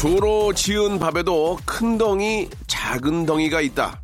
조로 지은 밥에도 큰 덩이 작은 덩이가 있다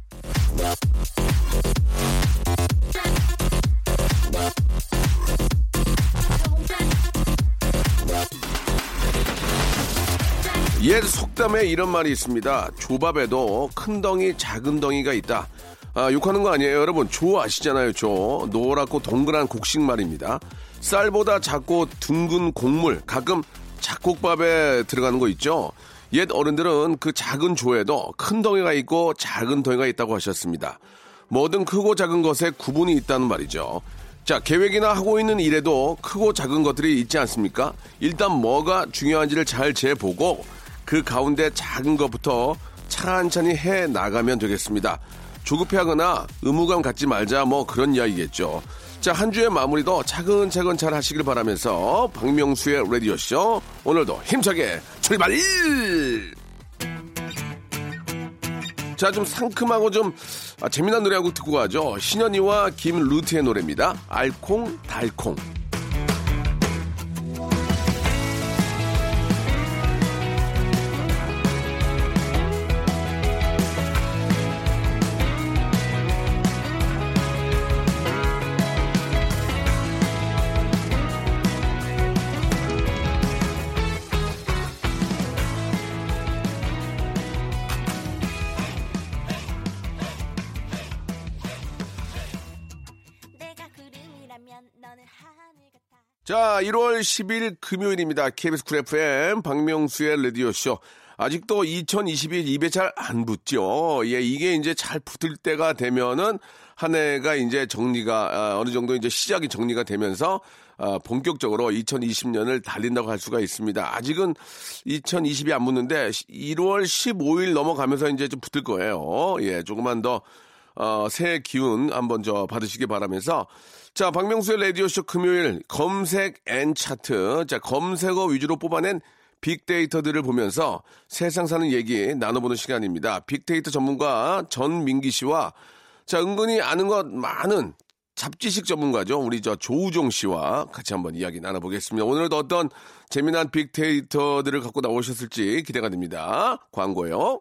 옛 속담에 이런 말이 있습니다. 조밥에도 큰 덩이, 작은 덩이가 있다. 아, 욕하는 거 아니에요. 여러분, 조 아시잖아요, 조. 노랗고 동그란 곡식 말입니다. 쌀보다 작고 둥근 곡물, 가끔 잡곡밥에 들어가는 거 있죠. 옛 어른들은 그 작은 조에도 큰 덩이가 있고 작은 덩이가 있다고 하셨습니다. 뭐든 크고 작은 것에 구분이 있다는 말이죠. 자, 계획이나 하고 있는 일에도 크고 작은 것들이 있지 않습니까? 일단 뭐가 중요한지를 잘 재보고 그 가운데 작은 것부터 찬찬히 해 나가면 되겠습니다. 조급해하거나 의무감 갖지 말자 뭐 그런 이야기겠죠. 자, 한 주의 마무리도 차근차근 잘 하시길 바라면서 박명수의 라디오쇼 오늘도 힘차게 출발! 자, 좀 상큼하고 좀 아, 재미난 노래하고 듣고 가죠. 신현이와 김루트의 노래입니다. 알콩 달콩. 자, 1월 10일 금요일입니다. KBS 쿨 FM 박명수의 라디오쇼. 아직도 2022 입에 잘 안 붙죠. 예, 이게 이제 잘 붙을 때가 되면은 한 해가 이제 정리가, 아, 어느 정도 이제 시작이 정리가 되면서 아, 본격적으로 2020년을 달린다고 할 수가 있습니다. 아직은 2020이 안 붙는데 1월 15일 넘어가면서 이제 좀 붙을 거예요. 예, 조금만 더 어, 새해 기운 한번 저 받으시기 바라면서 자 박명수의 라디오쇼 금요일 검색 and 차트 자 검색어 위주로 뽑아낸 빅데이터들을 보면서 세상 사는 얘기 나눠보는 시간입니다. 빅데이터 전문가 전민기 씨와 자 은근히 아는 것 많은 잡지식 전문가죠. 우리 저 조우종 씨와 같이 한번 이야기 나눠보겠습니다. 오늘도 어떤 재미난 빅데이터들을 갖고 나오셨을지 기대가 됩니다. 광고요.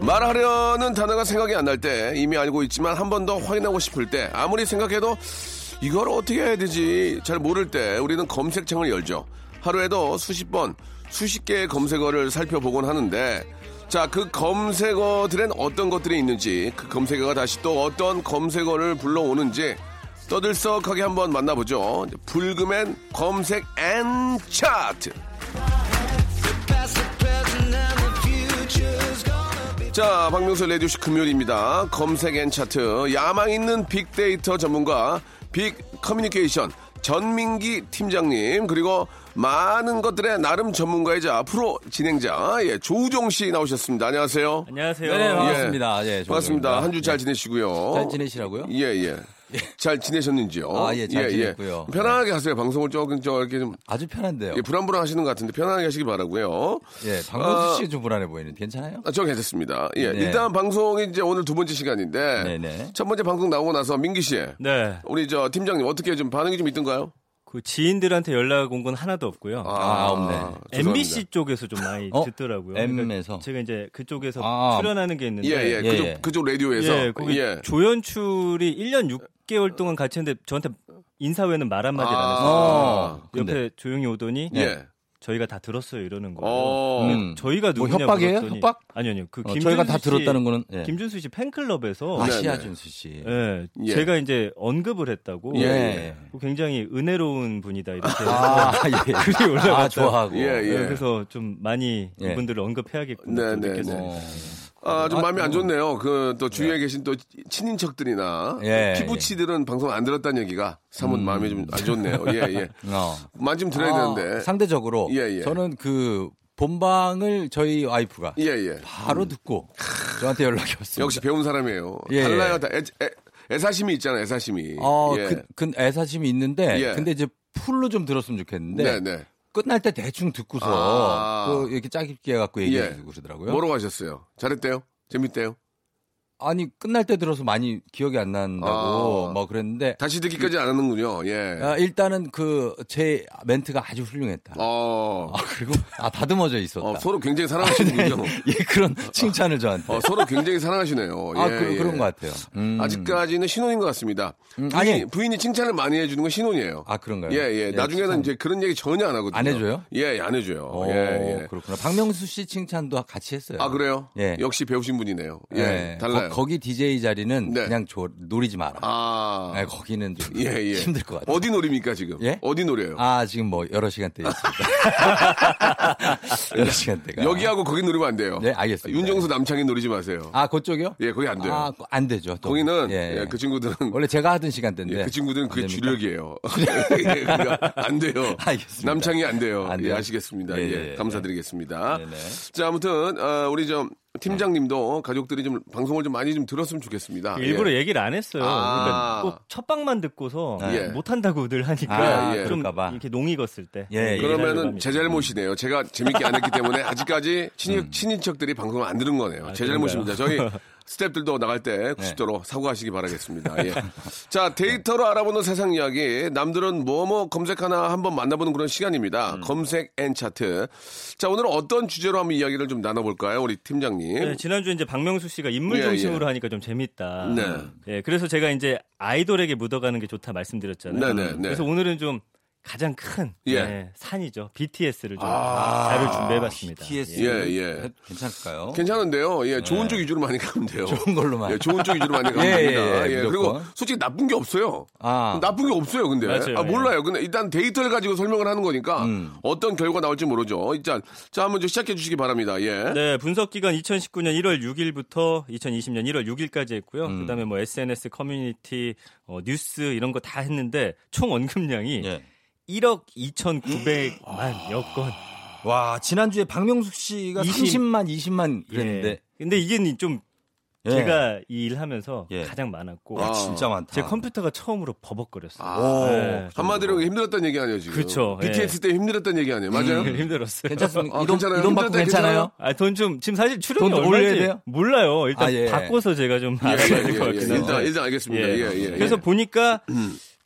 말하려는 단어가 생각이 안 날 때 이미 알고 있지만 한 번 더 확인하고 싶을 때 아무리 생각해도 이걸 어떻게 해야 되지 잘 모를 때 우리는 검색창을 열죠. 하루에도 수십 번, 수십 개의 검색어를 살펴보곤 하는데 자, 그 검색어들엔 어떤 것들이 있는지 그 검색어가 다시 또 어떤 검색어를 불러오는지 떠들썩하게 한번 만나보죠. 불금엔 검색 and 차트. 자, 박명수 라디오쇼 금요일입니다. 검색 and 차트. 야망 있는 빅데이터 전문가, 빅 커뮤니케이션, 전민기 팀장님, 그리고 많은 것들의 나름 전문가이자 프로 진행자, 예, 조우종 씨 나오셨습니다. 안녕하세요. 안녕하세요. 네, 반갑습니다. 예, 반갑습니다. 한 주 잘 네. 지내시고요. 잘 지내시라고요? 예, 예. 잘 지내셨는지요? 아, 예, 잘 지냈고요. 편안하게 하세요. 방송을 조금 저 이렇게 좀 아주 편한데요. 예, 불안불안 하시는 것 같은데 편안하게 하시기 바라고요. 예, 박명수 아, 씨가 좀 불안해 보이는데 괜찮아요? 아, 저 괜찮습니다. 예, 네. 일단 방송이 이제 오늘 두 번째 시간인데 네 네. 첫 번째 방송 나오고 나서 민기 씨, 네. 우리 저 팀장님 어떻게 좀 반응이 좀 있던가요? 그 지인들한테 연락 온 건 하나도 없고요. 아, 없네. 죄송합니다. MBC 쪽에서 좀 많이 어? 듣더라고요. M에서? 그러니까 제가 이제 그쪽에서 아. 출연하는 게 있는데 예, 예, 예, 그쪽 예. 그쪽 라디오에서 예, 거기 예. 조연출이 1년 6 개월 동안 같이 했는데 저한테 인사 후에는 말 한마디를 안 했어요. 어, 옆에 근데 조용히 오더니 예. 저희가 다 들었어요 이러는 거예요. 어. 음. 저희가 뭐 누구냐 협박이에요? 물었더니 협박? 아니요 아니요. 그 어, 저희가 다 씨, 들었다는 거는 예. 김준수 씨 팬클럽에서 아, 네, 네. 시아 준수 씨. 예, 예. 제가 이제 언급을 했다고 예, 예. 굉장히 은혜로운 분이다 이렇게 아, 예. 글이 올라갔어요. 아, 좋아하고. 예, 예. 네, 그래서 좀 많이 예. 이분들을 언급해야겠구나 네, 좀 네. 어. 아, 좀 아, 마음이 안 어. 좋네요. 그 또 주위에 계신 또 친인척들이나 예, 피부치들은 방송 안 들었다는 얘기가 사뭇 마음이 좀 안 좋네요. 예, 예. 어. 만좀 들어야 아, 되는데. 상대적으로 예, 예. 저는 그 본방을 저희 와이프가 예, 예. 바로 듣고 저한테 연락이 왔어요. 역시 배운 사람이에요. 예, 달라요. 예. 다 애, 애, 애 사심이 있잖아요. 애사심이. 어, 예. 그, 그 애사심이 있는데 예. 근데 이제 풀로 좀 들었으면 좋겠는데 네, 네. 끝날 때 대충 듣고서 아. 그 이렇게 짜깁게 해갖고 예. 얘기해 주고 그러더라고요. 뭐라고 하셨어요? 잘했대요? 재밌대요? 아니 끝날 때 들어서 많이 기억이 안 난다고 아. 뭐 그랬는데 다시 듣기까지 안 하는군요. 예. 아, 일단은 그 제 멘트가 아주 훌륭했다. 어, 아, 그리고 아 다듬어져 있었다. 어, 서로 굉장히 사랑하시는군요. 예, 그런 칭찬을 저한테. 어, 서로 굉장히 사랑하시네요. 아, 예, 그, 예. 그런 것 같아요. 음. 아직까지는 신혼인 것 같습니다. 음, 부인, 아니. 부인이 칭찬을 많이 해주는 건 신혼이에요. 아, 그런가요? 예, 예. 예, 나중에는 칭찬. 이제 그런 얘기 전혀 안 하거든요. 안 해줘요? 예, 예, 안 해줘요. 오, 예, 예. 그렇구나. 박명수 씨 칭찬도 같이 했어요. 아, 그래요? 예. 역시 배우신 분이네요. 예, 예. 달라요. 거, 기 DJ 자리는 네. 그냥 조, 노리지 마라. 아, 예, 거기는 좀 예, 예. 힘들 것 같아요. 어디 노립니까, 지금? 예? 어디 노려요? 아, 지금 뭐 여러 시간대 있습니다. 여러 시간대가. 여기하고 거기 노리면 안 돼요. 네, 알겠습니다. 윤정수 남창희 노리지 마세요. 아, 그쪽이요? 예, 거기 안 돼요. 아, 안 되죠. 또. 거기는 예, 예, 그 친구들은 원래 제가 하던 시간대인데. 예, 그 친구들은 그게 됩니까? 주력이에요. 예, 그러니까 안 돼요. 알겠습니다. 남창이 안 돼요. 안 예, 돼요? 아시겠습니다. 예, 예, 예, 감사드리겠습니다. 자, 아무튼 어, 우리 좀 팀장님도 가족들이 좀 방송을 좀 많이 좀 들었으면 좋겠습니다. 일부러 예. 얘기를 안 했어요. 아. 그러니까 꼭 첫방만 듣고서 예. 못한다고 늘 하니까 아, 예, 예. 좀 그럴까봐. 이렇게 농 익었을 때. 예, 예. 그러면은. 제 잘못이네요. 제가 재밌게 안 했기 때문에 아직까지 친인, 친인척들이 방송을 안 들은 거네요. 아, 제? 잘못입니다. 저희 스탭들도 나갈 때 90도로 사과하시기 바라겠습니다. 예. 자, 데이터로 알아보는 세상 이야기. 남들은 뭐뭐 검색하나 한번 만나보는 그런 시간입니다. 검색 and 차트. 자, 오늘은 어떤 주제로 한번 이야기를 좀 나눠볼까요? 우리 팀장님. 네, 지난주에 이제 박명수 씨가 인물 예, 중심으로 예. 하니까 좀 재밌다. 네. 예, 그래서 제가 이제 아이돌에게 묻어가는 게 좋다 말씀드렸잖아요. 네, 네, 네. 그래서 오늘은 좀 가장 큰 예. 예, 산이죠. BTS를 좀 아. 자료 준비해봤습니다. BTS. 예, 예. 괜찮을까요? 괜찮은데요. 예, 좋은 쪽 위주로 많이 가면 돼요. 네. 좋은 걸로만. 예, 좋은 쪽 위주로 많이 가면 예, 됩니다. 예, 예, 예, 그리고. 솔직히 나쁜 게 없어요. 아. 나쁜 게 없어요, 근데. 맞아요, 아, 예. 몰라요. 근데 일단 데이터를 가지고 설명을 하는 거니까 음. 어떤 결과 나올지 모르죠. 일단, 자, 한번 좀 시작해 주시기 바랍니다. 예. 네, 분석 기간 2019년 1월 6일부터 2020년 1월 6일까지 했고요. 음. 그다음에 뭐 SNS 커뮤니티 어, 뉴스 이런 거 다 했는데 총 언급량이 예. 1억 2,900만 여 건. 와, 지난주에 박명숙 씨가 20. 30만, 20만 그랬는데. 예. 근데 이게 좀 예. 제가 이 일 하면서 예. 가장 많았고 아, 진짜 많다. 제 컴퓨터가 처음으로 버벅거렸어요. 아, 네. 한마디로 힘들었던 얘기 아니에요, 지금. 그쵸, 예. BTS 때 힘들었던 얘기 아니에요. 맞아요? 힘들었어요. 괜찮습니까? 아, 이돈, 괜찮아요. 이돈 받고 괜찮아요? 아, 돈 좀, 지금 사실 출연이 얼마인지 올려야 돼요? 몰라요. 일단 아, 예. 바꿔서 제가 좀 예, 알아봐야 예, 될것 예, 예. 같긴 한데. 일단, 일단 알겠습니다. 예, 예, 예. 그래서 보니까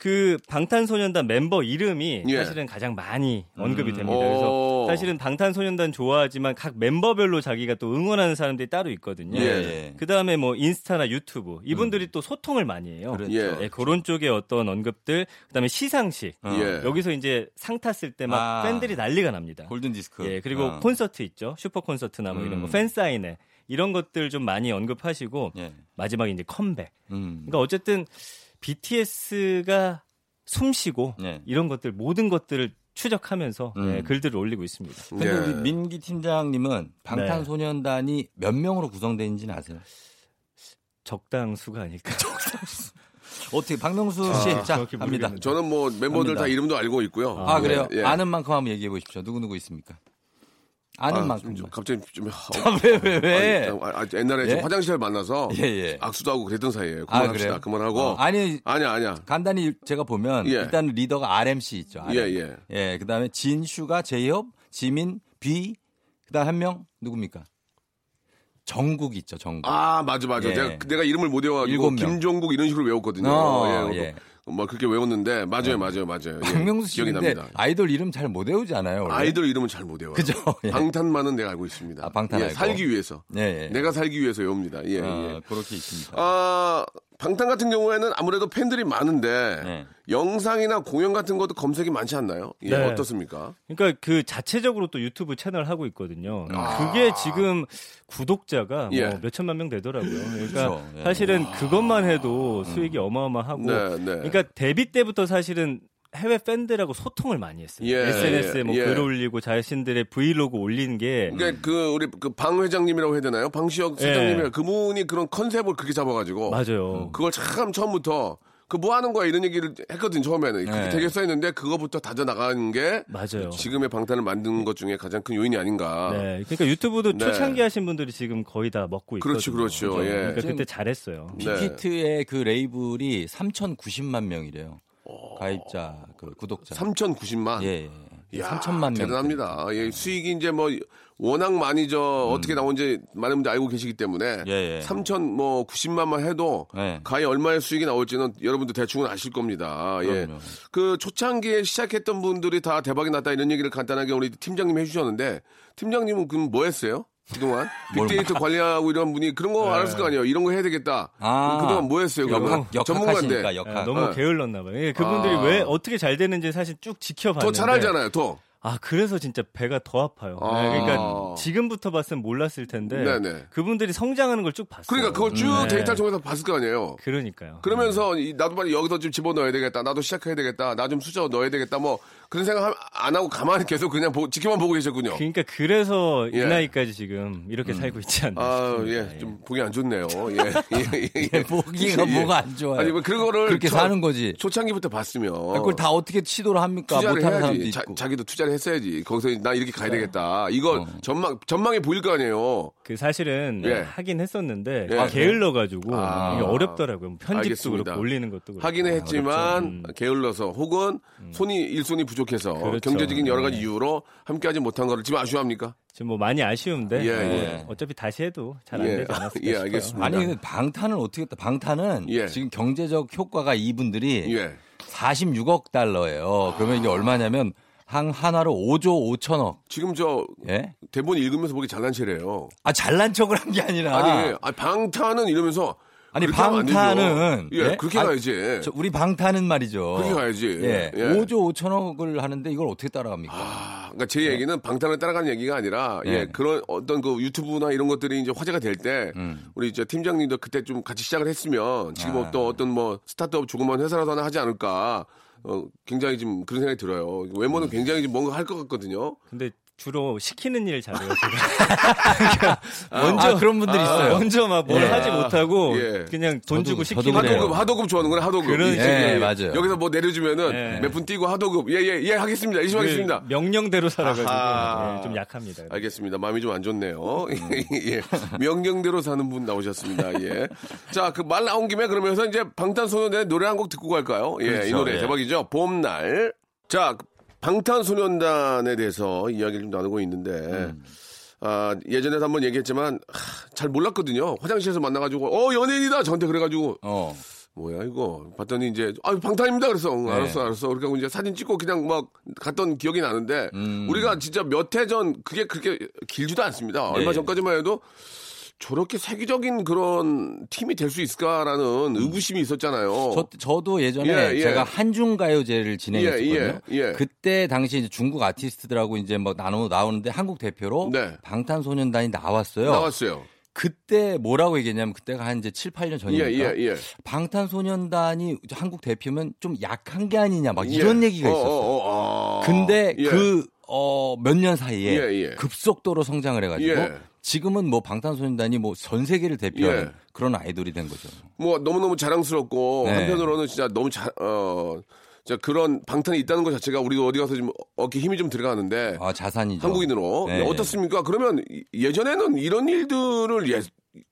그 방탄소년단 멤버 이름이 예. 사실은 가장 많이 언급이 됩니다. 오. 그래서 사실은 방탄소년단 좋아하지만 각 멤버별로 자기가 또 응원하는 사람들이 따로 있거든요. 예. 그 다음에 뭐 인스타나 유튜브 이분들이 또 소통을 많이 해요. 그렇죠. 예. 예, 그런 쪽의 어떤 언급들, 그다음에 시상식. 예. 여기서 이제 상 탔을 때막 아. 팬들이 난리가 납니다. 골든 디스크. 예, 그리고 어. 콘서트 있죠. 슈퍼 콘서트나 뭐 이런 거, 음. 팬 사인회 이런 것들 좀 많이 언급하시고 예. 마지막에 이제 컴백. 음. 그러니까 어쨌든 BTS가 숨쉬고 네. 이런 것들 모든 것들을 추적하면서 음. 예, 글들을 올리고 있습니다. 근데 예. 우리 민기 팀장님은 네. 방탄소년단이 몇 명으로 구성되는지는 아세요? 적당 수가 아닐까. 어떻게 박명수 씨, 자 정확히 갑니다. 저는 뭐 멤버들 합니다. 다 이름도 알고 있고요. 아 그래요? 예, 예. 아는 만큼 한번 얘기해 보십시오. 누구 누구 있습니까? 아는 아, 만큼. 좀, 갑자기 좀 왜, 왜, 왜? 아, 아, 옛날에 예? 좀 화장실 만나서 예, 예. 악수도 하고 그랬던 사이에요. 아, 그만합시다. 그래요? 그만하고. 어, 아니, 아니야, 아니야. 간단히 제가 보면 예. 일단 리더가 RMC 있죠. RM. 예, 예. 그 다음에 진슈가 제이홉, 지민, 비. 그 다음 한 명 누굽니까? 정국 있죠. 정국. 아, 맞아, 맞아. 예. 내가, 내가 이름을 못 외워가지고. 김종국 이런 식으로 외웠거든요. 어, 예. 예. 뭐 그렇게 외웠는데 맞아요, 맞아요, 맞아요. 예. 박명수 기억이 씨인데 납니다. 아이돌 이름 잘 못 외우지 않아요? 원래? 아이돌 이름은 잘 못 외워요. 그죠? 예. 방탄만은 내가 알고 있습니다. 아, 방탄 예, 알고. 살기 위해서. 예, 예. 내가 살기 위해서 외웁니다. 예, 어, 예. 그렇게 있습니다. 아, 방탄 같은 경우에는 아무래도 팬들이 많은데 네. 영상이나 공연 같은 것도 검색이 많지 않나요? 예, 네. 어떻습니까? 그러니까 그 자체적으로 또 유튜브 채널 하고 있거든요. 아. 그게 지금 구독자가 예. 뭐 몇천만 명 되더라고요. 그러니까 그렇죠. 예. 사실은 그것만 해도 수익이 어마어마하고 네, 네. 그러니까 데뷔 때부터 사실은 해외 팬들하고 소통을 많이 했어요. 예, SNS에 뭐 예. 글 올리고 자신들의 브이로그 올리는 게 그러니까 그 우리 그 방 회장님이라고 해야 되나요? 방시혁 사장님이 예. 그분이 그런 컨셉을 그렇게 잡아가지고 맞아요. 그걸 참 처음부터 그뭐 하는 거야 이런 얘기를 했거든 처음에는 그렇게 네. 되게 써있는데 그거부터 다져 나가는 게 맞아요. 지금의 방탄을 만든 것 중에 가장 큰 요인이 아닌가. 네, 그러니까 유튜브도 네. 초창기 하신 분들이 지금 거의 다 먹고 있거든요. 그렇죠, 그렇죠. 예. 그러니까 그때 잘했어요. 네. 빅히트의 그 레이블이 3,090만 명이래요. 가입자, 그 구독자. 3,090만. 예, 예. 야, 3천만 명. 대단합니다. 예, 수익이 이제 뭐 워낙 많이 저 어떻게 나온지 많은 분들 알고 계시기 때문에 음. 예, 예. 3천 뭐 90만만 해도 네. 가히 얼마의 수익이 나올지는 여러분도 대충은 아실 겁니다. 예. 그럼요. 그 초창기에 시작했던 분들이 다 대박이 났다 이런 얘기를 간단하게 우리 팀장님 해주셨는데 팀장님은 그럼 뭐 했어요? 그동안 뭘 빅데이터 관리하고 이런 분이 그런 거 알았을 거 아니에요. 이런 거 해야 되겠다. 아. 그동안 뭐 했어요? 그러면 역, 전문가인데 역학. 너무 어. 게을렀나 봐요. 예, 그분들이 아. 왜 어떻게 잘 되는지 사실 쭉 지켜봤는데 더 잘 알잖아요. 더. 아 그래서 진짜 배가 더 아파요. 아. 네, 그러니까 지금부터 봤으면 몰랐을 텐데 네네. 그분들이 성장하는 걸 쭉 봤어요. 그러니까 그걸 쭉 네. 데이터를 통해서 봤을 거 아니에요. 그러니까요. 그러면서 이- 나도 빨리 여기서 좀 집어넣어야 되겠다. 나도 시작해야 되겠다. 나좀 숫자 넣어야 되겠다. 뭐 그런 생각 하- 안 하고 가만히 계속 그냥 보- 지켜만 보고 계셨군요. 그러니까 그래서 예. 이 나이까지 지금 이렇게 살고 있지 않나 아, 싶습니다. 예, 좀 보기 안 좋네요. 예, 예, 예, 예. 보기가 예. 뭐가 안 좋아요. 아니, 뭐 그런 거를 그렇게 초- 사는 거지. 초창기부터 봤으면 아, 그걸 다 어떻게 시도를 합니까? 못하는 사람도 해야지. 자, 있고. 자기도 투자를 했어야지. 거기서 나 이렇게 가야 되겠다. 이거 어. 전망 전망이 보일 거 아니에요. 그 사실은 예. 하긴 했었는데 예. 게을러 가지고 아. 이게 어렵더라고요. 뭐 편집도 알겠습니다. 그렇고 올리는 것도 그렇고. 하기는 했지만 음. 게을러서 혹은 손이 일손이 부족해서 그렇죠. 경제적인 여러 가지 네. 이유로 함께하지 못한 거를 지금 아쉬워합니까? 지금 뭐 많이 아쉬운데 예, 어, 예. 어차피 다시 해도 잘안 예. 되지 않았을까 예, 싶어요. 알겠습니다. 아니 근데 방탄은 어떻게 했다? 방탄은 예. 지금 경제적 효과가 이분들이 예. 46억 달러예요. 그러면 이게 얼마냐면 한 한화로 5조 5천억. 지금 저 예? 대본 읽으면서 보기 잘난 체래요. 아 잘난 척을 한 게 아니라 아니, 아니, 방탄은 이러면서 아니. 방탄은 예, 예? 그렇게 아, 가야지. 저 우리 방탄은 말이죠. 그렇게 가야지. 예. 예. 5조 5천억을 하는데 이걸 어떻게 따라갑니까? 아, 그러니까 제 얘기는 방탄을 따라가는 얘기가 아니라 예, 네. 그런 어떤 그 유튜브나 이런 것들이 이제 화제가 될때 음. 우리 저 팀장님도 그때 좀 같이 시작을 했으면 지금 아. 또 어떤 뭐 스타트업 조그만 회사라도 하나 하지 않을까. 어, 굉장히 지금 그런 생각이 들어요. 음. 외모는 굉장히 좀 뭔가 할 것 같거든요. 근데 주로 시키는 일 잘해요. 제가. 먼저 아, 그런 분들이 있어요. 먼저 막뭘 예. 하지 못하고 예. 그냥 돈 저도- 주고 시키는 그래요. 하도급, 하도급 좋아하는구나, 하도급. 그런 이- 예, 예, 맞아요. 여기서 뭐 내려주면은 예. 몇분 뛰고 하도급. 예, 예, 예, 하겠습니다. 열심히 그 하겠습니다. 명령대로 살아가지고. 예, 좀 약합니다. 알겠습니다. 마음이 좀 안 좋네요. 예. 명령대로 사는 분 나오셨습니다. 예. 자, 그 말 나온 김에 그러면서 이제 방탄소년단의 노래 한 곡 듣고 갈까요? 예, 이 그렇죠, 노래 예. 대박이죠. 봄날. 자, 방탄소년단에 대해서 이야기를 좀 나누고 있는데, 음. 아, 예전에도 한번 얘기했지만, 하, 잘 몰랐거든요. 화장실에서 만나가지고, 어, 연예인이다! 저한테 그래가지고, 어. 뭐야 이거 봤더니 이제 아 방탄입니다 그래서 응, 네. 알았어 알았어 그렇게 하고 이제 사진 찍고 그냥 막 갔던 기억이 나는데 음. 우리가 진짜 몇 해 전 그게 그렇게 길지도 않습니다 얼마 네. 전까지만 해도 저렇게 세계적인 그런 팀이 될 수 있을까라는 의구심이 있었잖아요 저, 저도 예전에 어. 예, 예. 제가 한중가요제를 진행했었거든요. 예, 예, 예. 그때 당시 이제 중국 아티스트들하고 이제 막 나누 나오는데 한국 대표로 네. 방탄소년단이 나왔어요. 나왔어요 그때 뭐라고 얘기했냐면 그때가 한 이제 7, 8년 전이니까 예 예예 예, 예. 방탄소년단이 한국 대표면 좀 약한 게 아니냐 막 이런 얘기가 어, 있었어요. 어, 어, 어. 근데 예. 그 어, 몇 년 사이에 예, 예. 급속도로 성장을 해가지고 예. 지금은 뭐 방탄소년단이 뭐 전 세계를 대표하는 예. 그런 아이돌이 된 거죠. 뭐 너무너무 자랑스럽고 네. 한편으로는 진짜 너무 자, 어, 자, 그런 방탄이 있다는 것 자체가 우리가 어디 가서 좀 어깨 힘이 좀 들어가는데 아, 자산이죠. 한국인으로 네, 어떻습니까? 그러면 예전에는 이런 일들을 예,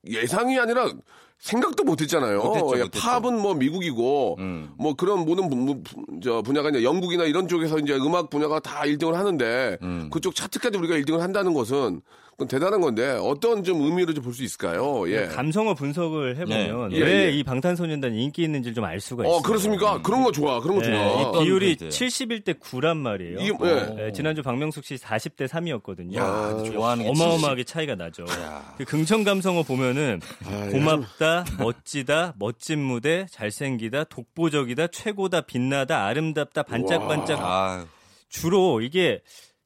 예상이 아니라 생각도 못했잖아요. 못했죠, 예, 못했죠. 팝은 뭐 미국이고 음. 뭐 그런 모든 분- 분- 저 분야가 이제 영국이나 이런 쪽에서 이제 음악 분야가 다 1등을 하는데 음. 그쪽 차트까지 우리가 1등을 한다는 것은 그건 대단한 건데 어떤 좀 의미로 좀 볼 수 있을까요? 예. 감성어 분석을 해보면 네. 예, 왜 예. 이 방탄소년단이 인기 있는지 좀알 수가 있어요. 어 그렇습니까? 그런 거 좋아. 그런 거 네, 좋아. 이 비율이 포인트예요? 71대 9란 말이에요. 이게, 예. 네, 지난주 박명숙 씨 40대 3이었거든요. 야, 좋아하는 게 어마어마하게 차이가 나죠. 그 긍정 감성어 보면은 아, 고맙다, 멋지다, 멋진 무대, 잘생기다, 독보적이다, 최고다, 빛나다, 아름답다, 반짝반짝. 아, 주로 이게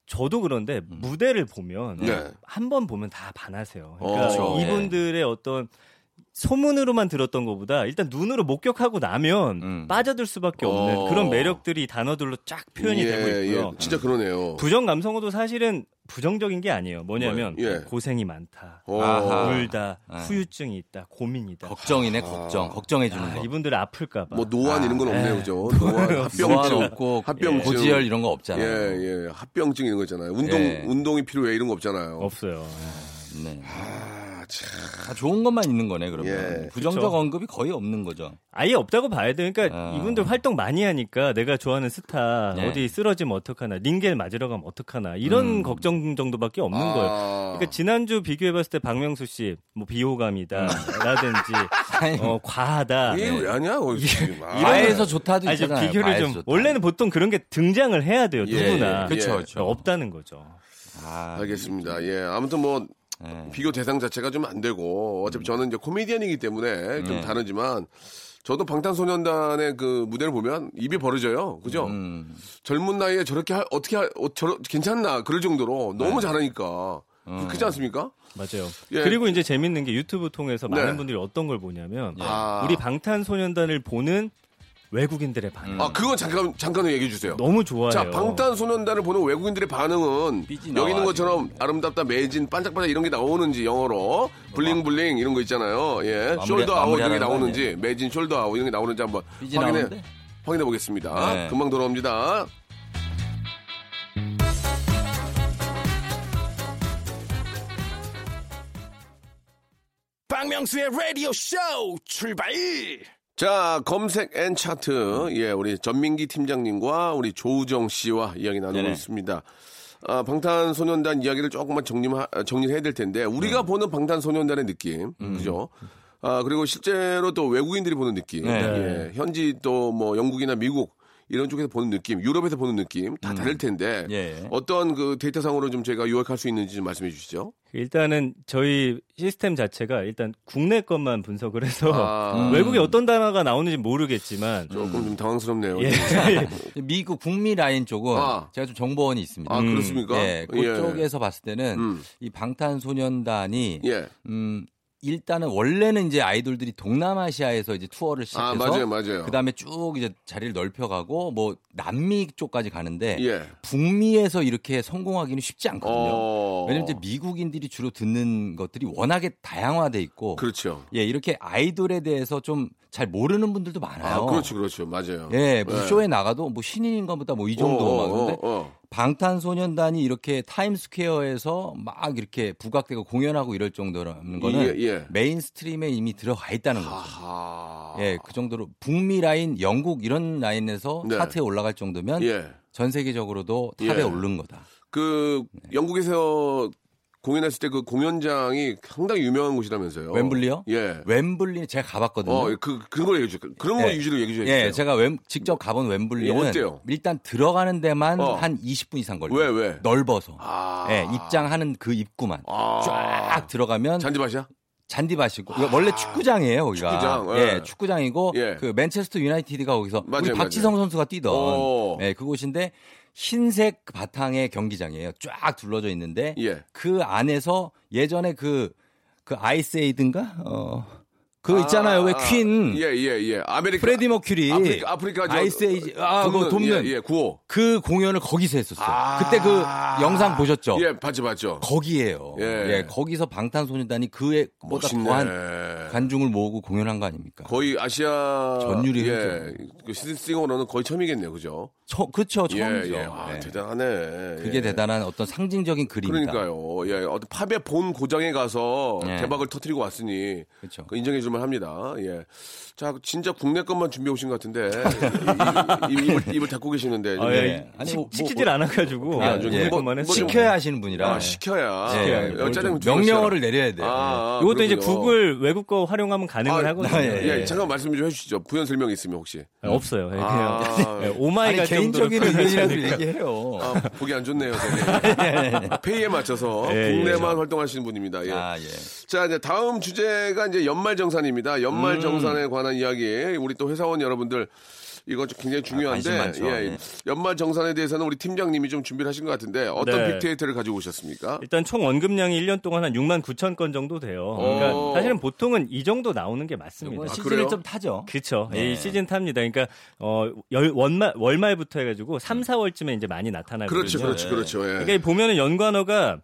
저도 그런데 무대를 보면 네. 한번 보면 다 반하세요. 그러니까 어, 이분들의 어떤 소문으로만 들었던 것보다 일단 눈으로 목격하고 나면 음. 빠져들 수밖에 없는 어. 그런 매력들이 단어들로 쫙 표현이 예, 되고 있고요. 예. 진짜 그러네요. 부정 감성어도 사실은 부정적인 게 아니에요. 뭐냐면 뭐예요? 예. 고생이 많다, 어. 아하. 울다, 아. 후유증이 있다, 고민이다. 걱정이네, 걱정. 걱정해 주는 아, 거. 이분들 아플까 봐. 뭐 노안 이런 건 없네요, 예. 그죠? 노안, 합병증, 없고 합병증, 고지혈 이런 거 예, 없잖아요. 예, 합병증 이런 거 있잖아요. 운동, 예. 운동이 필요해 이런 거 없잖아요. 없어요. 네. 아, 참. 다 좋은 것만 있는 거네, 그러면. 예. 부정적 그쵸. 언급이 거의 없는 거죠. 아예 없다고 봐야 돼요. 그러니까 아. 이분들 활동 많이 하니까 내가 좋아하는 스타 네. 어디 쓰러지면 어떡하나, 링겔 맞으러 가면 어떡하나 이런 음. 걱정 정도밖에 없는 아. 거예요. 그러니까 지난주 비교해봤을 때 박명수 씨 뭐 비호감이다라든지 아니, 어, 과하다. 이게 왜 하냐? 거 지금. 아, 좋다도 있잖아요. 비교를 좀 좋다. 원래는 보통 그런 게 등장을 해야 돼요. 예, 누구나 예, 그쵸, 예. 그쵸. 없다는 거죠. 아, 알겠습니다. 예, 아무튼 뭐 예. 비교 대상 자체가 좀 안 되고 어차피 저는 이제 코미디언이기 때문에 좀 네. 다르지만 저도 방탄소년단의 그 무대를 보면 입이 벌어져요. 그죠? 음. 젊은 나이에 저렇게 할- 어떻게 할, 어, 저러, 괜찮나 그럴 정도로 네. 너무 잘하니까 음. 그렇지 않습니까? 맞아요. 예. 그리고 이제 재밌는 게 유튜브 통해서 네. 많은 분들이 어떤 걸 보냐면 아. 우리 방탄소년단을 보는 외국인들의 반응. 아 그건 잠깐 잠깐 얘기해 주세요. 너무 좋아요. 자 방탄소년단을 보는 외국인들의 반응은 여기 있는 것처럼 아름답다 매진 반짝반짝 이런 게 나오는지 영어로 bling bling 이런 거 있잖아요. 예, 마무리- sold out 이런 게 나오는지 매진 sold out 이런 게 나오는지 한번 확인해 나오는데? 확인해 보겠습니다. 네. 금방 돌아옵니다. 박명수의 라디오 쇼 출발 자 검색 N 차트 예 우리 전민기 팀장님과 우리 조우정 씨와 이야기 나누고 네네. 있습니다. 아, 방탄소년단 이야기를 조금만 정리 정리를 해야 될 텐데 우리가 보는 방탄소년단의 느낌 그죠? 아 그리고 실제로 또 외국인들이 보는 느낌 네. 예, 현지 또 뭐 영국이나 미국 이런 쪽에서 보는 느낌, 유럽에서 보는 느낌 다 다를 텐데 예. 어떤 그 데이터상으로 좀 저희가 요약할 수 있는지 좀 말씀해 주시죠. 일단은 저희 시스템 자체가 일단 국내 것만 분석을 해서 아, 외국에 어떤 단어가 나오는지 모르겠지만 조금 좀 당황스럽네요. 예. 미국 북미 라인 쪽은 아. 제가 좀 정보원이 있습니다. 아 그렇습니까? 예, 그쪽에서 봤을 때는 음. 이 방탄소년단이 예. 음 일단은 원래는 이제 아이돌들이 동남아시아에서 이제 투어를 아 시작해서 맞아요, 맞아요. 그다음에 쭉 이제 자리를 넓혀가고 뭐 남미 쪽까지 가는데 예. 북미에서 이렇게 성공하기는 쉽지 않거든요. 어. 왜냐면 이제 미국인들이 주로 듣는 것들이 워낙에 다양화돼 있고 그렇죠. 예 이렇게 아이돌에 대해서 좀 잘 모르는 분들도 많아요. 아, 그렇죠, 그렇죠. 맞아요. 예, 뭐 네. 쇼에 나가도 뭐 신인인가 보다 뭐 이 정도 어, 막 근데 어, 어. 방탄소년단이 이렇게 타임스퀘어에서 막 이렇게 부각되고 공연하고 이럴 정도라는 거는 예, 예. mainstream에 이미 들어가 있다는 거죠. 아하. 예, 그 정도로 북미 라인, 영국 이런 라인에서 네. 차트에 올라갈 정도면 예. 전 세계적으로도 top에 예. 오른 거다. 그 영국에서 공연했을 때 그 공연장이 상당히 유명한 곳이라면서요. 웸블리요? 예. 웸블리 제가 가봤거든요. 어, 그 그런 걸 얘기해 주세요. 그런 거 예. 위주로 얘기해 주세요. 예, 제가 웸, 직접 가본 웸블리는 예, 어때요? 일단 들어가는 데만 어. 한 20분 이상 걸려요. 왜 왜? 넓어서. 아. 예, 입장하는 그 입구만 아. 쫙 들어가면 잔디밭이야? 잔디밭이고 이거 원래 축구장이에요 거기가 축구장, 예. 예 축구장이고 예. 그 맨체스터 유나이티드가 거기서 맞아요, 우리 박지성 맞아요. 선수가 뛰던 오. 예 그곳인데 흰색 바탕의 경기장이에요 쫙 둘러져 있는데 예. 그 안에서 예전에 그그 아이스 에이드인가 어 그거 있잖아요. 왜 퀸. 예, 예, 예. 아메리카. 프레디 머큐리. 아프리카, 아프리카 저- Ice Age. 아, 그거 돕는. 예, 예, 구호. 그 공연을 거기서 했었어요. 아. 그때 그 영상 보셨죠? 예, 봤죠, 봤죠. 거기에요. 예. 예. 거기서 방탄소년단이 그에 보다 멋있네. 더한 관중을 모으고 공연한 거 아닙니까? 거의 아시아 전율이 예, 그 Asian singer로는 거의 처음이겠네요, 그죠? 처, 그렇죠. 처음이죠. 예, 예. 아, 예. 대단하네. 그게 예. 대단한 어떤 상징적인 그림이다. 그러니까요. 예, 어떤 팝의 본 고장에 가서 예. 대박을 터뜨리고 왔으니 그렇죠. 그 인정해줄 만 합니다. 예. 자, 진짜 국내 것만 준비해 오신 것 같은데 이- 이- 이- 입을, 입을 닫고 계시는데 좀 아, 예. 예. 아니, 시- 뭐- 시키질 뭐- 않아가지고 아, 좀 예. 뭐- 것만 뭐 시켜야 하시는 분이라. 아, 시켜야. 예, 예, 뭘 짜장 명령어를. 내려야 돼요. 아, 이것도 이제 그렇군요. 구글 외국 거 활용하면 가능을 아, 하거든요. 예, 예, 예. 잠깐 말씀 좀 해주시죠. 부연 설명 있으면 혹시. 아, 없어요. 예, 아. 그냥 예, oh my God 아니, 개인적인 않을까. 얘기해요. 아, 보기 안 좋네요. 페이에 맞춰서 예, 예. 국내만 활동하시는 분입니다. 예. 아, 예. 자, 이제 다음 주제가 이제 연말 정산 입니다. 연말 정산에 관한 이야기. 우리 또 회사원 여러분들 이거 좀 굉장히 중요한데 아, 관심 많죠. 예, 네. 연말 정산에 대해서는 우리 팀장님이 좀 준비를 하신 것 같은데 어떤 네. 빅데이터를 가지고 오셨습니까? 일단 총 원금량이 1년 동안 한 6만 9천 건 정도 돼요. 그러니까 어. 사실은 보통은 이 정도 나오는 게 맞습니다. 아, 시즌을 그래요? 좀 타죠. 그쵸. 네. 이 시즌 탑니다. 그러니까, 어, 열, 월말, 월말부터 해가지고 3, 4월쯤에 이제 많이 나타나거든요. 그렇죠, 그렇죠, 그렇죠. 예. 그러니까 이 보면은 연관어가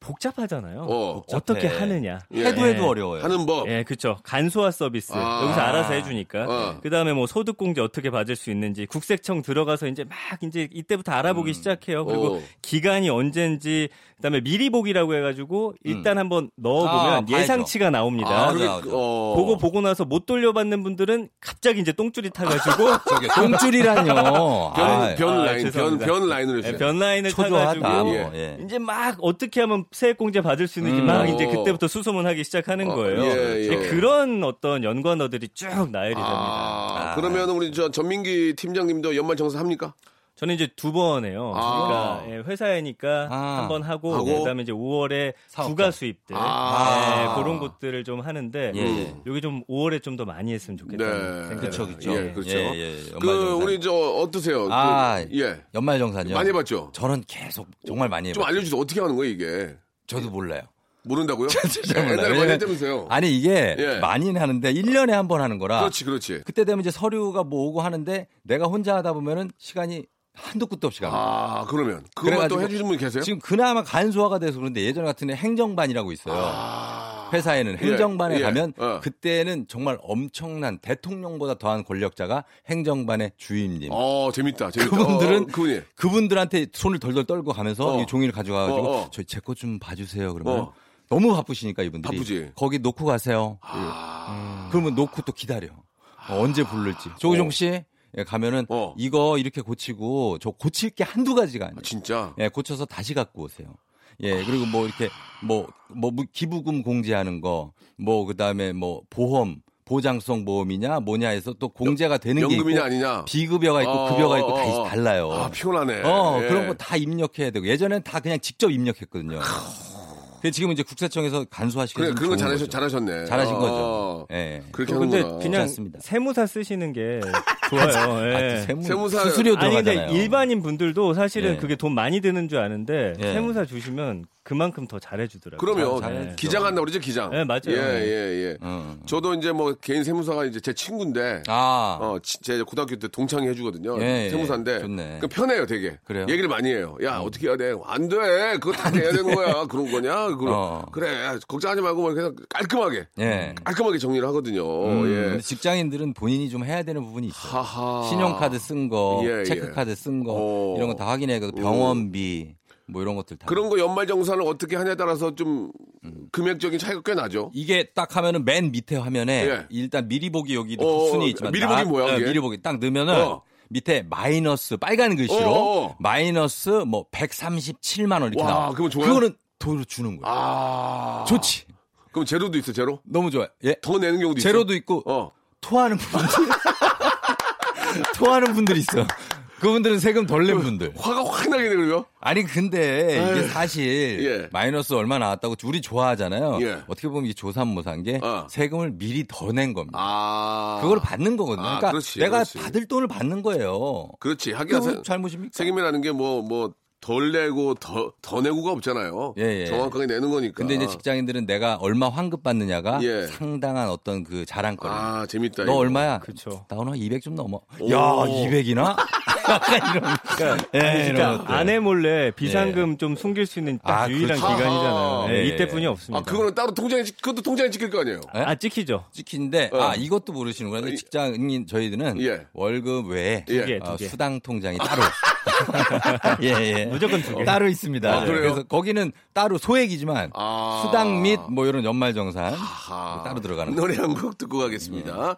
복잡하잖아요. 어. 어. 떻게. 하느냐. 예. 해도 해도 어려워요. 하는 법. 예, 그쵸. 간소화 서비스. 아. 여기서 알아서 해주니까. 어. 그 다음에 뭐 소득공제 어떻게 받을 수 있는지, 국세청 들어가서 이제 막 이제 이때부터 알아보기 시작해요. 그리고 오. 기간이 언젠지, 그 다음에 미리 보기라고 해가지고 일단 한번 넣어보면 아. 예상치가 나옵니다. 아, 맞아, 맞아. 어. 보고 보고 나서 못 돌려받는 분들은 갑자기 이제 똥줄이 타가지고 똥줄이라뇨. 변, 아, 변 아, 라인, 변. 변 라인으로 예, 해주세요. 변 라인을 초조하다. 타가지고 뭐, 예. 이제 막 어떻게 하면 세액공제 받을 수 있는지 음. 막 이제 어. 그때부터 수소문하기 시작하는 어, 거예요. 예, 예. 그런 어떤 연관어들이 쭉 나열이 됩니다. 아, 아. 그러면 우리 저 전민기 팀장님도 연말 정산 합니까? 저는 이제 두 번 해요. 아. 그러니까 예, 회사이니까 아. 한번 하고, 하고. 그다음에 이제 5월에 사업가. 부가 수입들 아. 예, 그런 것들을 좀 하는데 예, 예. 여기 좀 5월에 좀 더 많이 했으면 좋겠다는 네. 그렇죠. 그렇죠. 예, 그렇죠. 예, 예, 그 연말정산. 우리 저 어떠세요? 그, 아, 예. 연말정산요. 많이 해봤죠? 저는 계속 정말 많이 좀 해봤어요. 알려주세요. 어떻게 하는 거예요, 이게? 저도 몰라요. 모른다고요? 옛날에 많이 했다면서요? 아니 이게 예. 많이는 하는데 1년에 한 번 하는 거라 그렇지, 그렇지. 그때 되면 이제 서류가 뭐 오고 하는데 내가 혼자 하다 보면은 시간이 한도 끝도 없이 갑니다. 아, 그러면. 그것만 또 해주시는 분 계세요? 지금 그나마 간소화가 돼서 그런데 예전 같은 애 행정반이라고 있어요. 아. 회사에는 행정반에 예, 예. 가면 어. 그때는 정말 엄청난 대통령보다 더한 권력자가 행정반의 주임님. 어, 재밌다, 재밌다. 그분들은 어, 그분이. 그분들한테 손을 덜덜 떨고 가면서 어. 이 종이를 가져가가지고 어, 어. 저제것 좀 봐주세요. 그러면 어. 너무 바쁘시니까 이분들이 바쁘지. 거기 놓고 가세요. 아. 그러면 놓고 또 기다려. 어, 언제 부를지. 조우종 씨 예, 가면은 어. 이거 이렇게 고치고 저 고칠 게 한두 가지가 아니에요. 진짜? 예, 고쳐서 다시 갖고 오세요. 예, 그리고 뭐 이렇게 뭐, 뭐 무- 기부금 공제하는 거, 뭐 그다음에 뭐 보험, 보장성 보험이냐 뭐냐 해서 또 공제가 되는 게 연금이냐 있고 아니냐? 비급여가 있고 어, 급여가 있고 어, 다 어. 달라요. 아, 피곤하네. 어, 예. 그런 거 다 입력해야 되고 예전엔 다 그냥 직접 입력했거든요. 근데 지금 이제 국세청에서 간소화시켜서 그래, 그런 거 좋은 잘하셨, 거죠. 잘하셨네. 잘하신 어. 거죠. 예. 그렇게 근데. 그냥 괜찮습니다. 세무사 쓰시는 게 좋아요. 예. 아, 세무, 세무 사- 수수료 아니 근데 들어가잖아요. 일반인 분들도 사실은 예. 그게 돈 많이 드는 줄 아는데 예. 세무사 주시면 그만큼 더 잘해주더라고요. 그러면 잘- 잘- 기장 한다고 그러죠, 기장. 네, 맞아요. 예, 예, 예. 어. 저도 이제 뭐 개인 세무사가 이제 제 친구인데 아, 어, 지- 제 고등학교 때 동창이 해주거든요. 예, 예. 세무사인데. 좋네. 그 편해요, 되게. 그래요? 얘기를 많이 해요. 야, 어떻게 해야 돼? 안 돼. 그거 다 돼야 되는 거야. 그런 거냐? 그럼 어. 그래. 걱정하지 말고 뭐 그냥 깔끔하게. 예. 깔끔하게 정리를 하거든요. 음, 예. 근데 직장인들은 본인이 좀 해야 되는 부분이 있어요. 하하. 신용카드 쓴 거, 예, 예. 체크카드 쓴 거, 어. 이런 거 다 확인해야 되고 병원비 뭐 이런 것들 다. 그런 거 연말 정산을 어떻게 하냐에 따라서 좀 음. 금액적인 차이가 꽤 나죠. 이게 딱 하면은 맨 밑에 화면에 예. 일단 미리 보기 여기도 어, 순위 있지만 미리 보기 딱, 뭐야, 예, 그게? 미리 보기 딱 넣으면은 어. 밑에 마이너스 빨간 글씨로 어, 어. 마이너스 뭐 137만 원 이렇게 와, 나와. 그거 좋아요? 그거는 돈으로 주는 거야. 아. 좋지. 그럼 제로도 있어, 제로? 너무 좋아요. 예. 더 내는 경우도 있어. 제로도 있고 어. 토하는 분들 토하는 분들 있어. 그분들은 세금 덜 낸 분들. 화가 확 나게 되고요. 아니 근데 이게 사실 예. 마이너스 얼마 나왔다고 우리 좋아하잖아요. 예. 어떻게 보면 이게 조삼모사인 게 어. 세금을 미리 더 낸 겁니다. 아. 그걸 받는 거거든요. 아, 그러니까 그렇지, 내가 그렇지. 받을 돈을 받는 거예요. 그렇지. 하긴 그거 세- 잘못입니까? 세금이라는 게 뭐, 뭐, 덜 내고 더, 더 내고가 없잖아요. 예, 예. 정확하게 내는 거니까. 근데 이제 직장인들은 내가 얼마 환급 받느냐가 예. 상당한 어떤 그 자랑거리. 아, 재밌다. 너 이거. 얼마야? 그쵸. 나 오늘 200 좀 넘어. 오. 야, 200이나? 약간 이러니까. 예, 이런 그러니까 것들. 아내 몰래 비상금 좀 숨길 수 있는 딱 아, 유일한 그렇죠. 기간이잖아요. 네, 네. 이때뿐이 아, 없습니다. 그거는 따로 통장에, 찍- 그것도 통장에 찍힐 거 아니에요? 예? 아 찍히죠. 찍힌데 어. 아 이것도 모르시는구나. 직장인 저희들은 예. 월급 외에 예. 개, 어, 두 개. 수당 통장이 따로 예, 예. 무조건 두 개. 따로 있습니다. 아? 그래서 거기는 따로 소액이지만 아. 수당 및 뭐 이런 연말정산 아하. 따로 들어가는 노래 한 곡 듣고 가겠습니다.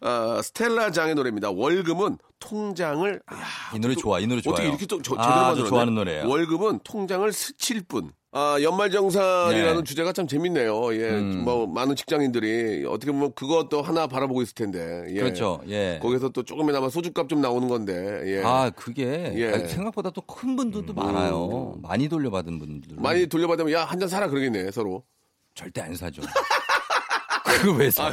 아, 스텔라 장의 노래입니다. 월급은 통장을 아, 이 노래 좋아, 이 노래 좋아요. 어떻게 이렇게 또 저, 제대로 아, 저 만들었네. 좋아하는 노래예요. 월급은 통장을 스칠 뿐. 아, 연말정산이라는 네. 주제가 참 재밌네요. 예. 음. 뭐, 많은 직장인들이 어떻게 보면 그것도 하나 바라보고 있을 텐데. 예. 그렇죠. 예. 거기서 또 조금이나마 소주값 좀 나오는 건데. 예. 아, 그게 예. 아니, 생각보다 또 큰 분들도 많아요. 많이 돌려받은 분들. 많이 돌려받으면 야, 한 잔 사라 그러겠네, 서로. 절대 안 사죠. 그거 왜 사?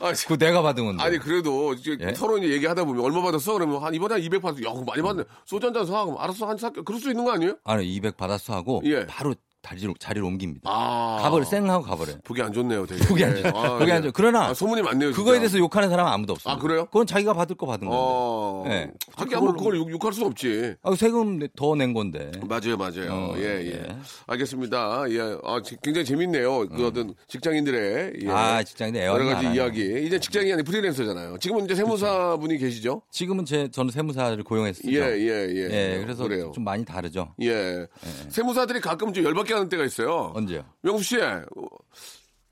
아, 그거 내가 받은 건데. 아니 그래도 이제 예? 서로 이제 얘기하다 보면 얼마 받았어? 그러면 한 이번에 한200 받았어. 야, 많이 받네. 소주 한 잔 사. 그럼 알았어, 한 사. 그럴 수 있는 거 아니에요? 아니 200 받았어 하고 예. 바로 자리로, 자리를 옮깁니다. 아. 가버려 쌩하고 가버려. 보기 안 좋네요, 되게. 보기 안 좋아. 아, 보기 예. 안 좋아. 그러나 아, 소문이 많네요. 진짜. 그거에 대해서 욕하는 사람은 아무도 없어요. 아, 그래요? 그건 자기가 받을 거 받은 건데. 어. 네. 자기 한번 그걸 욕, 욕할 수 없지. 아, 세금 더 낸 건데. 맞아요, 맞아요. 어, 예, 예. 예. 알겠습니다. 예. 아, 지- 굉장히 재밌네요. 그 어떤 직장인들의 예. 아, 직장인들 여러 가지. 이야기. 이제 직장인이 아니라 프리랜서잖아요. 지금은 이제 세무사 분이 계시죠? 지금은 제 저는 세무사를 고용했어요. 예, 예, 예. 예, 그래서 그래요. 좀 많이 다르죠. 예. 세무사들이 가끔 좀 열받게 하는 때가 있어요. 언제요? 명수 씨, 어,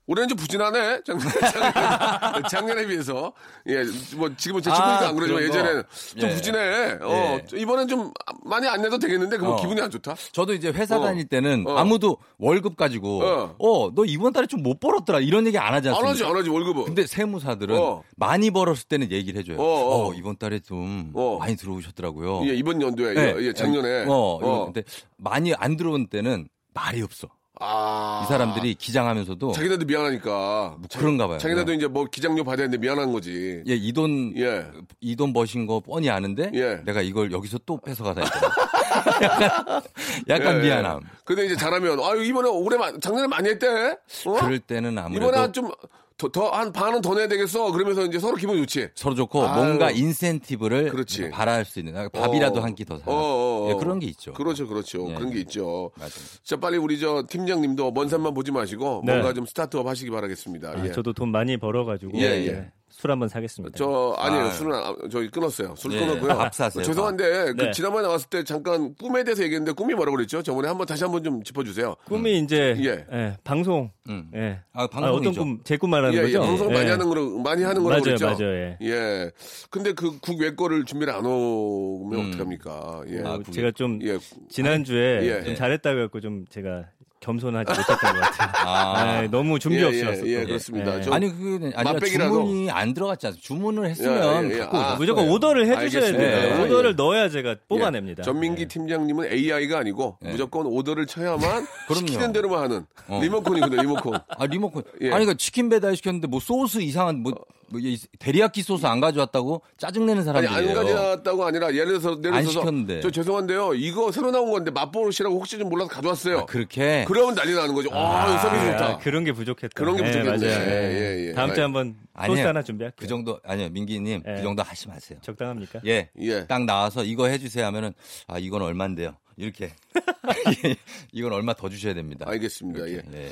올해는 좀 부진하네. 작년, 작년, 작년에 비해서. 예, 뭐 지금은 제 친구니까 아, 안 그러지만. 예전에는 좀 예. 부진해. 어, 이번엔 좀 많이 안 내도 되겠는데 그러면 어. 기분이 안 좋다. 저도 이제 회사 어. 다닐 때는 어. 아무도 월급 가지고 어. 어, 너 이번 달에 좀 못 벌었더라 이런 얘기 안 하지 안 않습니까? 하지, 안 하지, 월급은. 근데 세무사들은 어. 많이 벌었을 때는 얘기를 해줘요. 어, 어, 어. 이번 달에 좀 어. 많이 들어오셨더라고요. 예, 이번 연도에, 네. 예, 예, 작년에. 어, 어. 근데 많이 안 들어온 때는 말이 없어. 아. 이 사람들이 기장하면서 자기네도 미안하니까. 그런가 봐요. 자기네도 네. 이제 뭐 기장료 받아야 되는데 미안한 거지. 예, 이 돈, 예. 이 돈 버신 거 뻔히 아는데 예. 내가 이걸 여기서 또 뺏어가다. 약간, 약간 예, 미안함. 예. 근데 이제 잘하면, 아유, 이번에 올해, 마- 작년에 많이 했대? 어? 그럴 때는 아무래도 이번에 한 좀, 더, 더, 한 반은 더 내야 되겠어. 그러면서 이제 서로 기분 좋지. 서로 좋고 아유. 뭔가 인센티브를 그렇지. 바랄 수 있는 밥이라도 어. 한끼 더 사. 어, 어, 어. 예, 그런 게 있죠. 그렇죠, 그렇죠. 예. 그런 게 있죠. 맞아요. 자, 빨리 우리 저 팀장님도 먼 산만 보지 마시고 네. 뭔가 좀 스타트업 하시기 바라겠습니다. 아, 예. 저도 돈 많이 벌어가지고 예, 예. 술 한번 사겠습니다. 저 아니에요 아유. 술은 안- 저기 끊었어요 술 예. 끊었고요 밥 사세요, 죄송한데 그 네. 지난번에 나왔을 때 잠깐 꿈에 대해서 얘기했는데 꿈이 뭐라고 그랬죠 저번에 한번 다시 한번 좀 짚어주세요 꿈이 이제 예. 예, 방송. 음. 예. 아, 어떤 방송이죠. 꿈? 제 꿈 말하는 예, 예, 거죠? 방송 많이 예. 하는 거로 많이 하는 거라고 맞아요, 그랬죠 맞아요, 예. 예 근데 그 국외 거를 준비를 안 오면 음. 어떡합니까 예. 어, 아, 제가 좀 예. 지난주에 예. 좀 예. 잘했다고 해갖고 좀 제가 겸손하지 못했던 것 같아요. 아. 아, 너무 준비 예, 없이 예, 왔어. 예, 또. 그렇습니다. 예. 좀- 아니 그게 아니라. 주문이 안 들어갔지 않습니까? 주문을 했으면 예, 예, 예. 아. 무조건 오더를 해주셔야. 돼요. 예, 오더를 예. 넣어야 제가 뽑아냅니다. 예. 전민기 예. 팀장님은 AI가 아니고 무조건 오더를 쳐야만 그럼요. 시키는 대로만 하는 어. 리모컨이거든요 리모컨 아 리모컨. 예. 아니 그러니까 치킨 배달 시켰는데 뭐 소스 이상한 뭐, 뭐 이- 데리야끼 소스 안 가져왔다고 짜증내는 아니 사람들이에요. 안 가져왔다고 아니라 예를 들어서 예를 안 들어서 시켰는데. 저 죄송한데요 이거 새로 나온 건데 맛보시라고 혹시 좀 몰라서 가져왔어요. 아, 그렇게. 그러면 난리 나는 거죠. 아, 이거 서비스 좋다. 아, 그런 게 부족했다. 그런 게 예, 부족했네. 맞아요. 예, 예, 예. 다음 주에 아니, 한번 소스 아니에요. 하나 준비할게요. 그 정도 아니요 민기님 예. 그 정도 하지 마세요. 적당합니까? 예. 예. 딱 나와서 이거 해 주세요 하면은 아 이건 얼마인데요. 이렇게 예, 이건 얼마 더 주셔야 됩니다. 알겠습니다. 예. 이렇게. 예.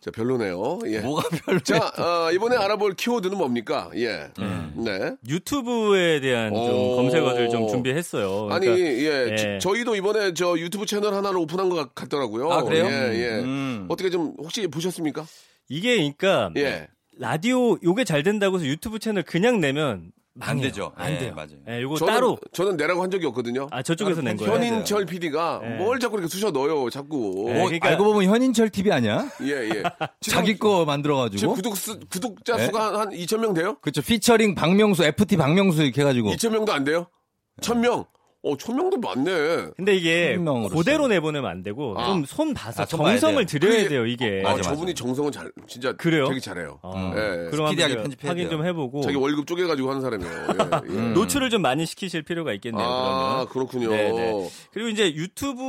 자, 별로네요. 예. 뭐가 별로? 자, 어, 이번에 알아볼 키워드는 뭡니까? 예. 네. 유튜브에 대한 좀 오. 검색어들 좀 준비했어요. 아니, 그러니까 예. 예. 저- 저희도 이번에 저 유튜브 채널 하나를 오픈한 것 같- 같더라고요. 아, 그래요? 예, 예. 음. 어떻게 좀 혹시 보셨습니까? 이게 그러니까 예. 라디오 요게 잘 된다고 해서 유튜브 채널 그냥 내면 안 망해요. 되죠. 안 예, 돼요. 맞아요. 예, 요거 저는, 따로 저는 내라고 한 적이 없거든요. 아 저쪽에서 낸 거예요. 현인철 PD가 예. 뭘 자꾸 이렇게 쑤셔 넣어요, 자꾸. 예, 어, 그러니까- 알고 보면 현인철 TV 아니야? 예, 예. 지금 자기 거 지금 만들어가지고. 구독 수, 구독자 네? 수가 한, 한 2,000명 돼요? 그렇죠. 피처링 박명수, FT 박명수 이렇게 해가지고. 2,000명도 안 돼요? 1,000명? 어, 1,000명도 많네. 근데 이게. 그대로 내보내면 안 되고 아. 좀손 봐서 아, 정성을. 들여야 돼요 이게. 아, 맞아, 저분이 정성은 잘, 진짜 그래요? 되게 잘해요. 어, 예. 그럼 스피디하게 편집해야 확인 돼요. 좀 해보고 자기 월급 쪼개 가지고 하는 사람이에요. 예, 예. 노출을 좀 많이 시키실 필요가 있겠네요. 아, 그러면. 그렇군요. 네, 네. 그리고 이제 유튜브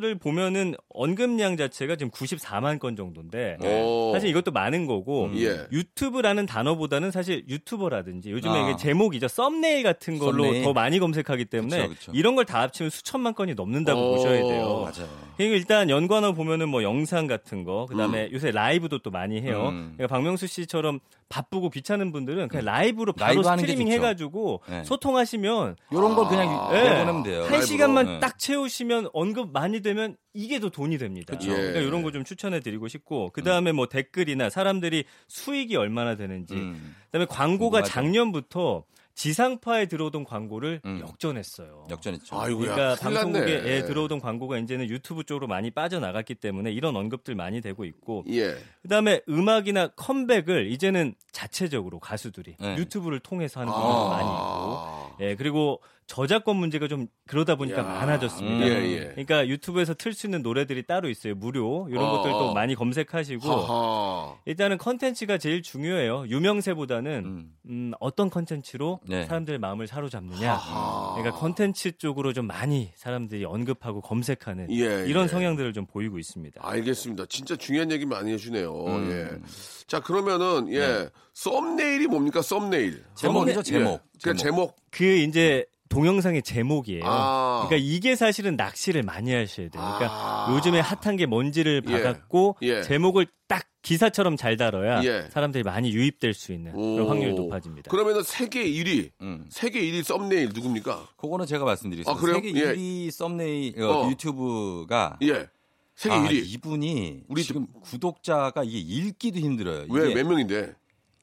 를 보면은 언급량 자체가 지금 94만 건 정도인데 오. 사실 이것도 많은 거고 예. 유튜브라는 단어보다는 사실 유튜버라든지 요즘에 아. 이게 제목이죠 썸네일 같은 걸로 썸네일. 더 많이 검색하기 때문에 그쵸, 그쵸. 이런 걸 다 합치면 수천만 건이 넘는다고 오. 보셔야 돼요. 맞아요. 그러니까 일단 연관어 보면은 뭐 영상 같은 거, 그다음에 요새 라이브도 또 많이 해요. 음. 그러니까 박명수 씨처럼 바쁘고 귀찮은 분들은 그냥 라이브로 바로 라이브 스트리밍. 해가지고 네. 소통하시면 요런 걸 그냥 예. 내보내면 돼요. 한 라이브로. 시간만 네. 딱 채우시면 언급 많이 되면 이게 더 돈이 됩니다. 그쵸. 그러니까 예. 이런 거 좀 추천해 드리고 싶고 그 다음에 뭐 댓글이나 사람들이 수익이 얼마나 되는지 음. 그다음에 광고가. 작년부터 지상파에 들어오던 광고를 음. 역전했어요. 역전했죠. 아이고야. 그러니까 방송국에 났네. 예, 들어오던 광고가 이제는 유튜브 쪽으로 많이 빠져나갔기 때문에 이런 언급들 많이 되고 있고 예. 그다음에 음악이나 컴백을 이제는 자체적으로 가수들이 네. 유튜브를 통해서 하는 경우가 많이 있고 예 그리고 저작권 문제가 좀 그러다 보니까 야. 많아졌습니다. 예, 예. 그러니까 유튜브에서 틀 수 있는 노래들이 따로 있어요. 무료 이런 어, 것들도 어. 많이 검색하시고 하하. 일단은 컨텐츠가 제일 중요해요. 유명세보다는 음. 음, 어떤 컨텐츠로 네. 사람들의 마음을 사로잡느냐. 하하. 그러니까 컨텐츠 쪽으로 좀 많이 사람들이 언급하고 검색하는 예, 이런 예. 성향들을 좀 보이고 있습니다. 알겠습니다. 진짜 중요한 얘기 많이 해주네요. 음. 예. 자, 그러면은, 예. 썸네일이 뭡니까, 썸네일? 제목이죠, 제목. 예. 그 제목. 그 이제 동영상의 제목이에요. 아. 그러니까 이게 사실은 낚시를 많이 하셔야 돼요. 그러니까 아. 요즘에 핫한 게 뭔지를 예. 봐갖고 예. 제목을 딱 기사처럼 잘 다뤄야 예. 사람들이 많이 유입될 수 있는 그런 오. 확률이 높아집니다. 그러면은 세계 1위, 음. 세계 1위 썸네일 누굽니까? 그거는 제가 말씀드리겠습니다. 아, 그래요? 세계 예. 1위 썸네일 어, 어. 유튜브가 예. 세계 아, 1위. 이분이 우리 지금 구독자가 이게 읽기도 힘들어요. 왜, 이게 몇 명인데?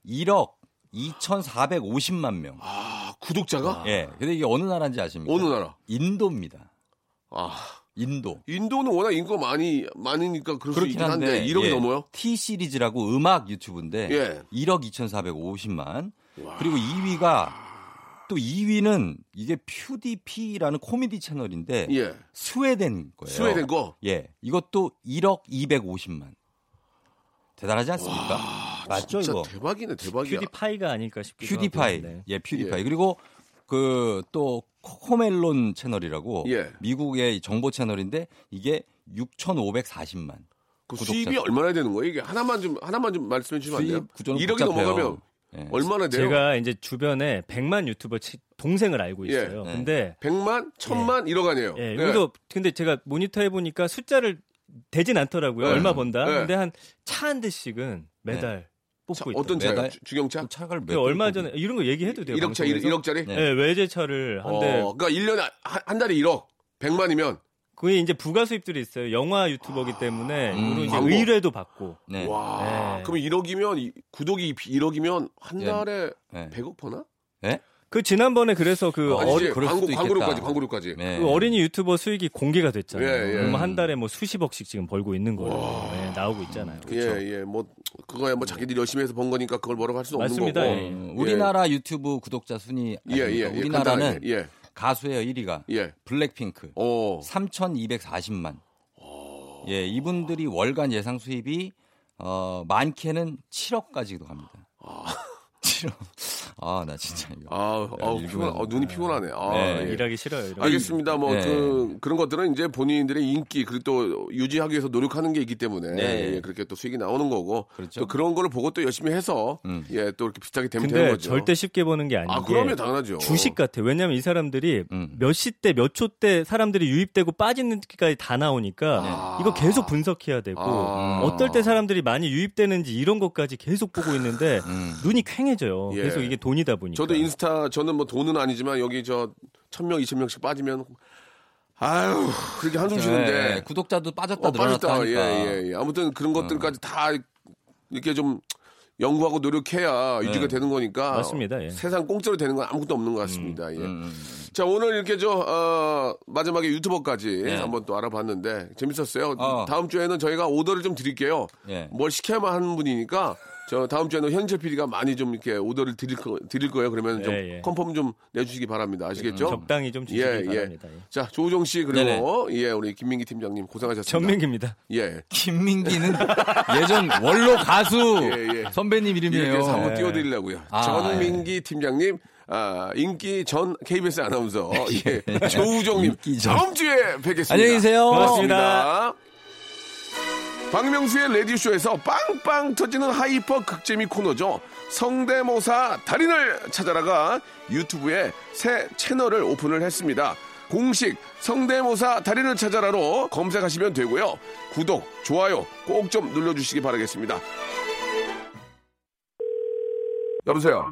1억 2,450만 명. 아, 구독자가? 예. 근데 이게 어느 나라인지 아십니까? 어느 나라? 인도입니다. 아, 인도. 인도는 워낙 인구가 많이, 많으니까 그럴 수 있긴 한데, 한데 1억이 예, 넘어요? T 시리즈라고 음악 유튜브인데 예. 1억 2,450만. 그리고 2위가 또 2위는 이게 퓨디피라는 코미디 채널인데 예. 스웨덴 거예요. 스웨덴 거? 예. 이것도 1억 250만. 대단하지 않습니까? 맞죠, 진짜 이거? 대박이네, 대박이야. 퓨디파이가 아닐까 싶기도 퓨디파이. 하고. 네. 예, 퓨디파이. 예. 그리고 그 또 코코멜론 채널이라고 예. 미국의 정보 채널인데 이게 6,540만. 그 구독자 수입이 수. 얼마나 되는 거예요? 이게 하나만 좀, 하나만 좀 말씀해 주시면 안 돼요? 수입 구조는 1억이 복잡해요. 넘어가면 예. 얼마나 돼요? 제가 이제 주변에 100만 유튜버 치- 동생을 알고 예. 있어요. 네. 근데 100만, 1000만, 1억 아니에요? 예, 네. 여기도 근데 제가 모니터 해 보니까 숫자를 되진 않더라고요. 네. 얼마 번다. 네. 근데 한 차 한 대씩은 매달 자, 뽑고 있다. 어떤 차요? 주- 주경차? 그 차를 그몇 얼마 번 전에 이런 거 얘기해도 돼요. 1억차, 방송에서? 1억 짜리? 네. 예, 외제차를 한 대. 어, 그러니까 1년에 한, 한 달에 1억. 100만이면 그게 이제 부가 수입들이 있어요. 영화 유튜버기 때문에 음, 이런 이제 광고. 의뢰도 받고. 네. 와. 네. 그럼 1억이면 이- 구독이 1억이면 한 예. 달에 네. 100억 버나? 예? 그 지난번에 그래서 그, 어, 어. 그럴 광고 수도 광고료까지. 광고료까지. 네. 그 어린이 유튜버 수익이 공개가 됐잖아요. 예, 예. 그러면 한 달에 뭐 수십억씩 지금 벌고 있는 거예요. 예, 나오고 있잖아요. 예, 예. 뭐 그거야 뭐 자기들이 열심히 해서 번 거니까 그걸 뭐라고 할 수는 없는 맞습니다. 거고. 예. 어, 우리나라 유튜브 구독자 순위 예, 예. 예. 우리나라는. 예. 가수예요 1위가 예. 블랙핑크 어. 3,240만. 예, 이분들이 월간 예상 수입이 어, 많게는 7억까지도 갑니다. 7억. 아, 나 진짜 이거. 아, 아, 피곤, 어, 눈이 피곤하네. 아, 네. 예. 일하기 싫어요. 이런 거. 알겠습니다. 뭐, 네. 그, 그런 것들은 이제 본인들의 인기, 그리고 또 유지하기 위해서 노력하는 게 있기 때문에, 네. 예, 그렇게 또 수익이 나오는 거고, 그렇죠. 또 그런 거를 보고 또 열심히 해서, 음. 예, 또 이렇게 비슷하게 되면 되는 근데 거죠. 절대 쉽게 버는 게 아닌 아, 게 그러면 당연하죠. 주식 같아. 요 왜냐하면 이 사람들이 음. 몇시 때, 몇 초 때 사람들이 유입되고 빠지는지까지 다 나오니까 이거 계속 분석해야 되고 아. 어떨 때 사람들이 많이 유입되는지 이런 것까지 계속 보고 있는데 음. 눈이 퀭해져요. 예. 계속 이게 돈이다 보니까. 저도 인스타, 저는 뭐 돈은 아니지만 여기 저, 천 명, 이천 명씩 빠지면, 아유, 그렇게 한숨 쉬는데. 네, 구독자도 빠졌다 어, 빠졌다. 어. 예, 예, 예. 아무튼 그런 것들까지 다 이렇게 좀 연구하고 노력해야 유지가 네. 되는 거니까. 맞습니다, 예. 세상 공짜로 되는 건 아무것도 없는 것 같습니다. 예. 음, 음. 자, 오늘 이렇게 저, 어, 마지막에 유튜버까지 네. 한번 또 알아봤는데 재밌었어요. 어. 다음 주에는 저희가 오더를 좀 드릴게요. 예. 뭘 시켜야만 하는 분이니까 저 다음 주에는 현재 PD가 많이 좀 이렇게 오더를 드릴, 거, 드릴 거예요. 그러면 좀 예, 예. 컨펌 좀 내주시기 바랍니다. 아시겠죠? 적당히 좀 주시기 예, 예. 바랍니다. 예. 자, 조우정 씨 그리고 예, 우리 김민기 팀장님 고생하셨습니다. 전민기입니다. 예. 김민기는 예전 원로 가수 예, 예. 선배님 이름이에요. 이렇게 해서 한번 예. 띄워드리려고요. 아, 전민기 팀장님 아, 인기 전 KBS 아나운서 예, 전. 다음 주에 뵙겠습니다. 안녕히 계세요. 고맙습니다. 박명수의 라디오쇼에서 빵빵 터지는 hyper 극재미 코너죠. 성대모사 달인을 찾아라가 유튜브에 새 채널을 오픈을 했습니다. 공식 성대모사 달인을 찾아라로 검색하시면 되고요. 구독, 좋아요 꼭 좀 눌러주시기 바라겠습니다. 여보세요.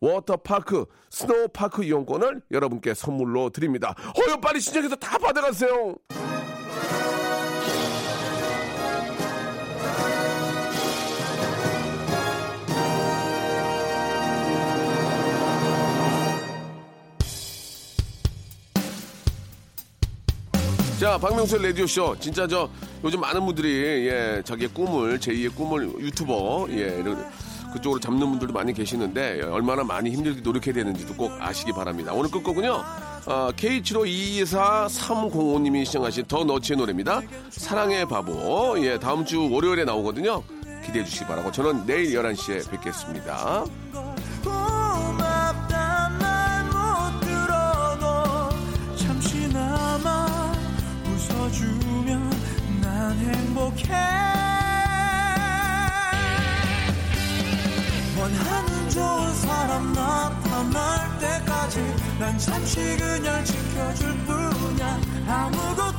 워터파크 스노우파크 이용권을 여러분께 선물로 드립니다. 어여 빨리 신청해서 다 받아가세요. 자, 박명수의 라디오쇼. 진짜 저 요즘 많은 분들이 예, 자기의 꿈을, 제2의 꿈을 유튜버, 예, 이런 그쪽으로 잡는 분들도 많이 계시는데 예, 얼마나 많이 힘들게 노력해야 되는지도 꼭 아시기 바랍니다. 오늘 끝곡은요. 어, K752435님이 시청하신 더 너치의 노래입니다. 사랑의 바보. 예, 다음 주 월요일에 나오거든요. 기대해 주시기 바라고 저는 내일 11시에 뵙겠습니다. 웃어주면 난 행복해 원하는 좋은 사람 나타날 때까지 난 잠시 그냥 지켜줄 뿐이야. 아무것도